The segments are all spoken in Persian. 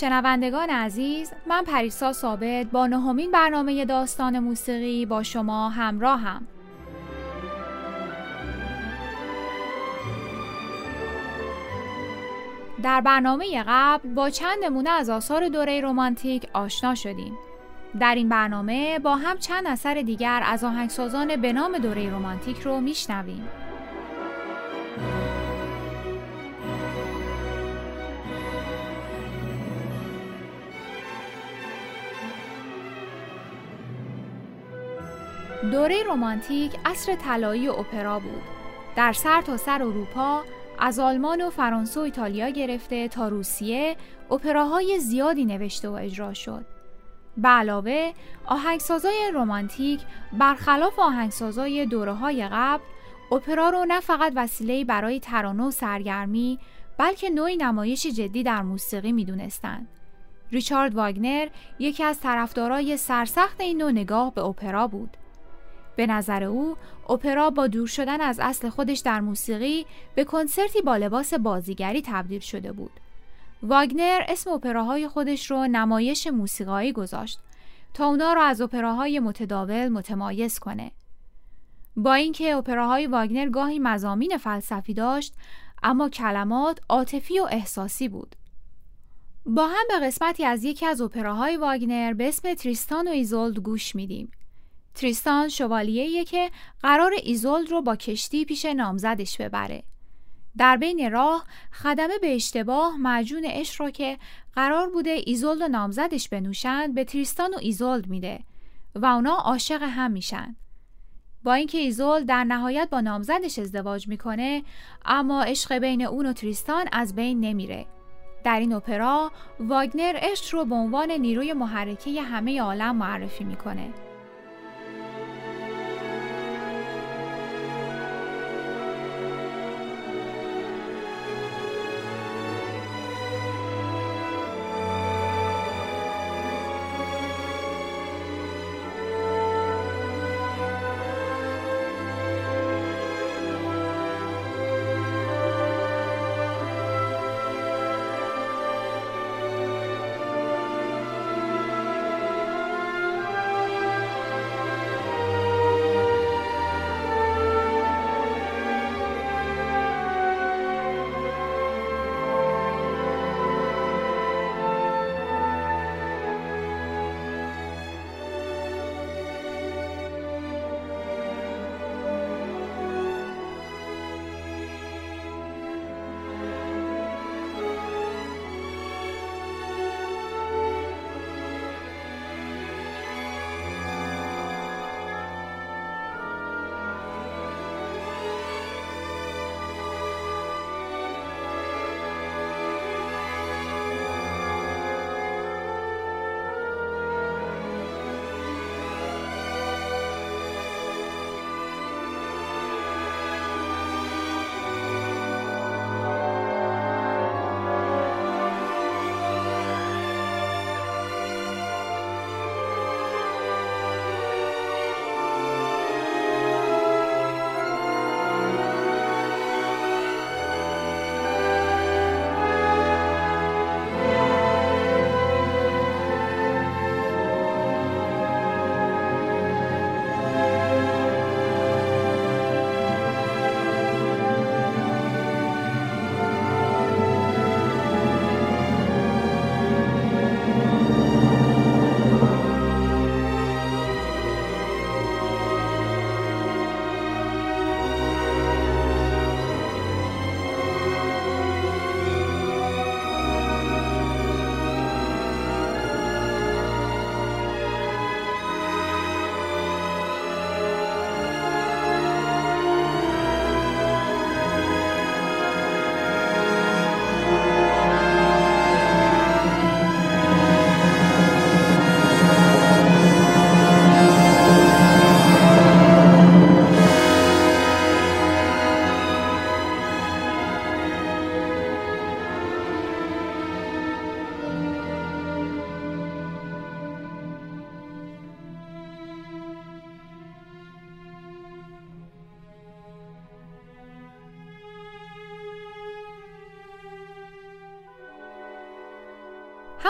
شنوندگان عزیز من پریسا ثابت با نهمین برنامه داستان موسیقی با شما همراهم. در برنامه قبل با چند نمونه از آثار دوره رومانتیک آشنا شدیم. در این برنامه با هم چند اثر دیگر از آهنگسازان به نام دوره رومانتیک رو میشنویم. دوره رومانتیک اصر طلایی اپرا بود. در سر تا سر اروپا از آلمان و فرانسه و ایتالیا گرفته تا روسیه اپراهای زیادی نوشته و اجرا شد. به علاوه آهنگسازای رومانتیک برخلاف آهنگسازای دوره های قبل اپرا رو نه فقط وسیله برای ترانه و سرگرمی بلکه نوعی نمایش جدی در موسیقی می‌دونستند. ریچارد واگنر یکی از طرفدارای سرسخت این نوع نگاه به اپرا بود. به نظر او اپرا با دور شدن از اصل خودش در موسیقی به کنسرتی با لباس بازیگری تبدیل شده بود. واگنر اسم اپراهای خودش رو نمایش موسیقایی گذاشت تا اونا رو از اپراهای متداول متمایز کنه. با اینکه اپراهای واگنر گاهی مزامین فلسفی داشت اما کلمات عاطفی و احساسی بود. با هم به قسمتی از یکی از اپراهای واگنر به اسم تریستان و ایزولد گوش میدیم تریستان شوالیه که قرار ایزولد رو با کشتی پیش نامزدش ببره. در بین راه خدمه به اشتباه معجون عشق رو که قرار بوده ایزولد و نامزدش بنوشند به تریستان و ایزولد میده و اونا عاشق هم میشن. با اینکه ایزولد در نهایت با نامزدش ازدواج می‌کنه اما عشق بین اون و تریستان از بین نمیره. در این اپرا واگنر عشق رو به عنوان نیروی محرکه همه عالم معرفی می‌کنه.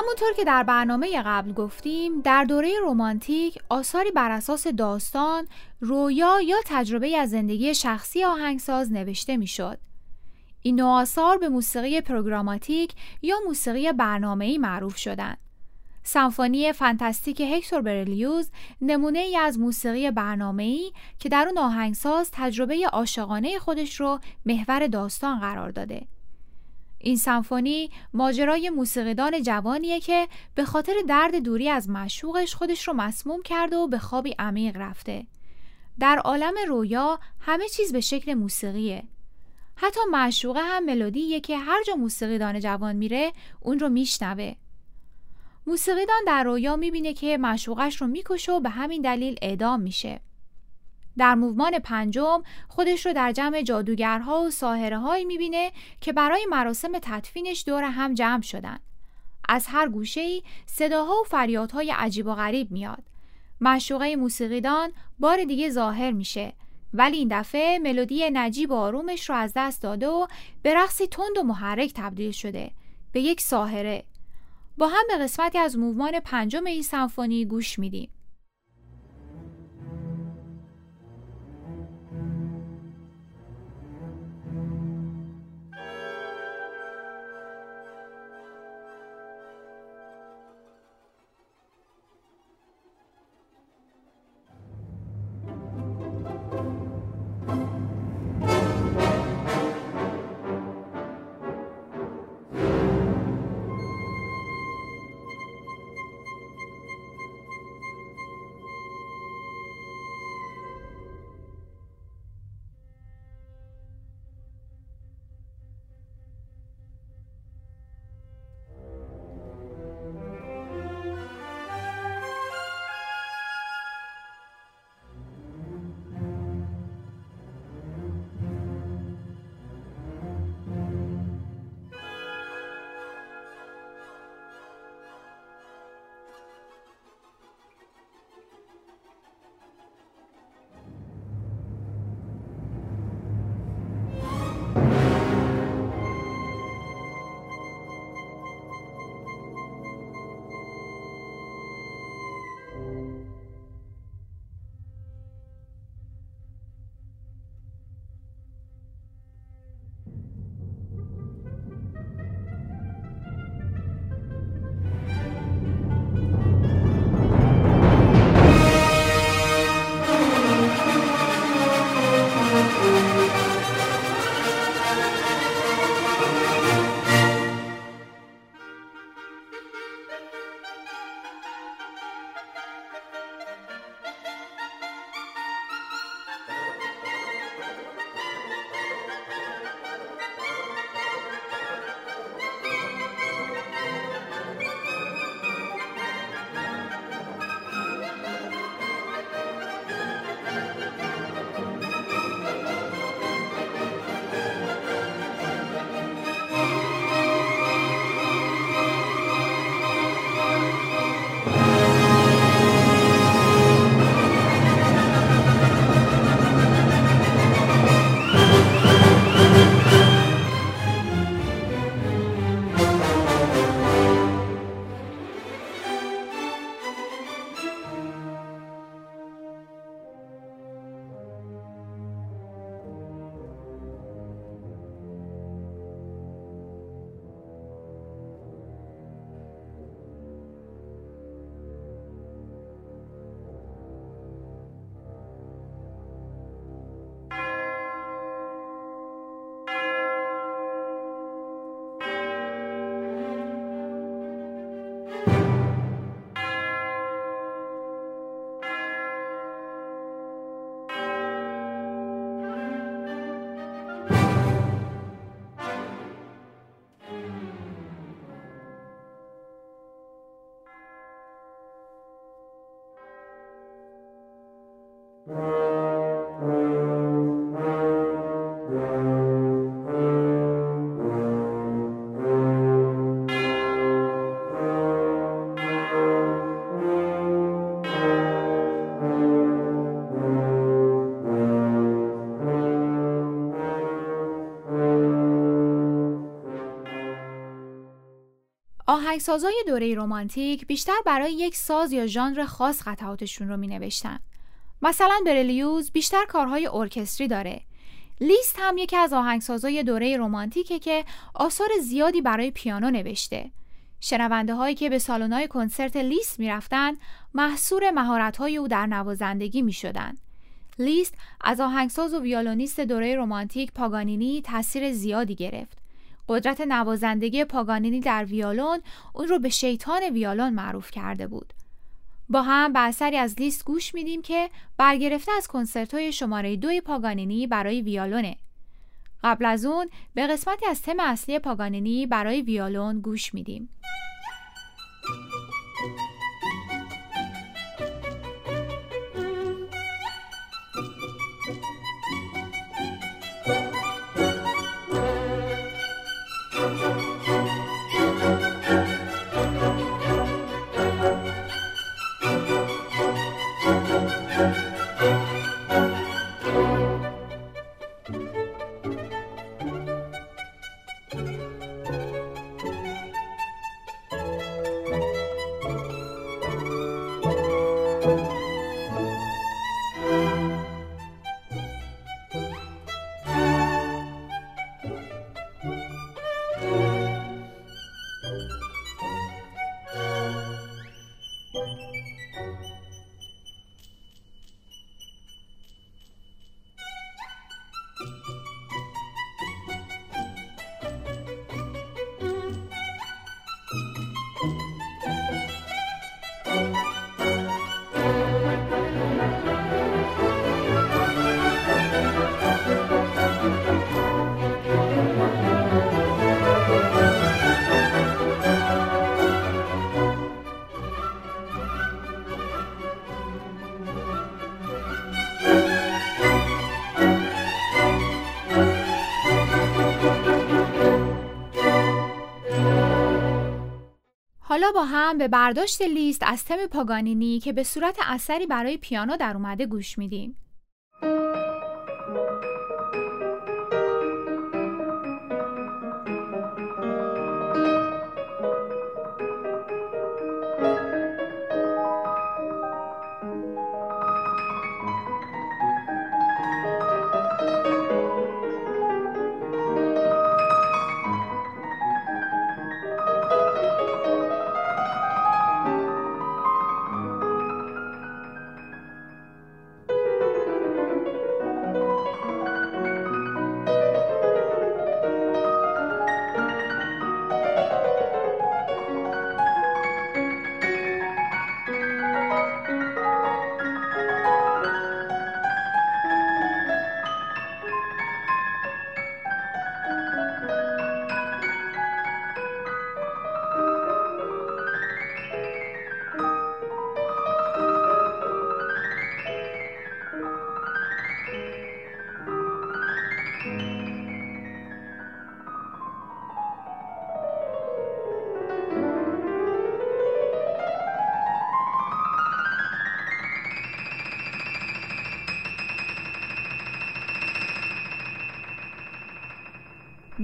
همونطور که در برنامه قبل گفتیم در دوره رومانتیک آثاری بر اساس داستان، رویا یا تجربه از زندگی شخصی آهنگساز نوشته می‌شد. این نوع آثار به موسیقی پروگراماتیک یا موسیقی برنامه‌ای معروف شدند. سمفونی فانتاستیک هکتور برلیوز نمونه ای از موسیقی برنامه‌ای که در اون آهنگساز تجربه عاشقانه خودش رو محور داستان قرار داده. این سمفونی ماجرای موسیقیدان جوانیه که به خاطر درد دوری از مشوقش خودش رو مسموم کرده و به خوابی عمیق رفته. در عالم رویا همه چیز به شکل موسیقیه. حتی معشوقه هم ملودیه که هر جا موسیقیدان جوان میره اون رو میشنوه. موسیقیدان در رویا می‌بینه که معشوقش رو می‌کشه و به همین دلیل اعدام میشه. در موومان پنجم خودش رو در جمع جادوگرها و ساهره هایی می‌بینه که برای مراسم تدفینش دور هم جمع شدن. از هر گوشه ای صداها و فریادهای عجیب و غریب میاد. معشوقه موسیقیدان بار دیگه ظاهر میشه ولی این دفعه ملودی نجیب و آرومش رو از دست داده و به رقصی تند و محرک تبدیل شده به یک ساهره با هم به قسمتی از موومان پنجم این سمفونی گوش میدیم آهنگسازای دوره رمانتیک بیشتر برای یک ساز یا ژانر خاص قطعاتشون رو می نوشتن. مثلا برلیوز بیشتر کارهای ارکستری داره. لیست هم یکی از آهنگسازای دوره رمانتیکه که آثار زیادی برای پیانو نوشته. شنونده هایی که به سالن کنسرت لیست می‌رفتند محصور مهارت های او در نوازندگی می شدن. لیست از آهنگساز و ویولونیست دوره رمانتیک پاگانینی تاثیر زیادی گرفت. قدرت نوازندگی پاگانینی در ویولون اون رو به شیطان ویولون معروف کرده بود. با هم به اثری از لیست گوش میدیم که برگرفته از کنسرت های شماره دوی پاگانینی برای ویولونه. قبل از اون به قسمتی از تم اصلی پاگانینی برای ویولون گوش میدیم. حالا با هم به برداشت لیست از تم پاگانینی که به صورت اثری برای پیانو در اومده گوش میدیم.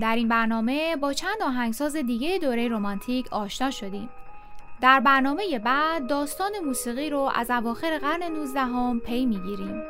در این برنامه با چند آهنگساز دیگه دوره رمانتیک آشنا شدیم. در برنامه بعد داستان موسیقی رو از اواخر قرن 19 هم پی می‌گیریم.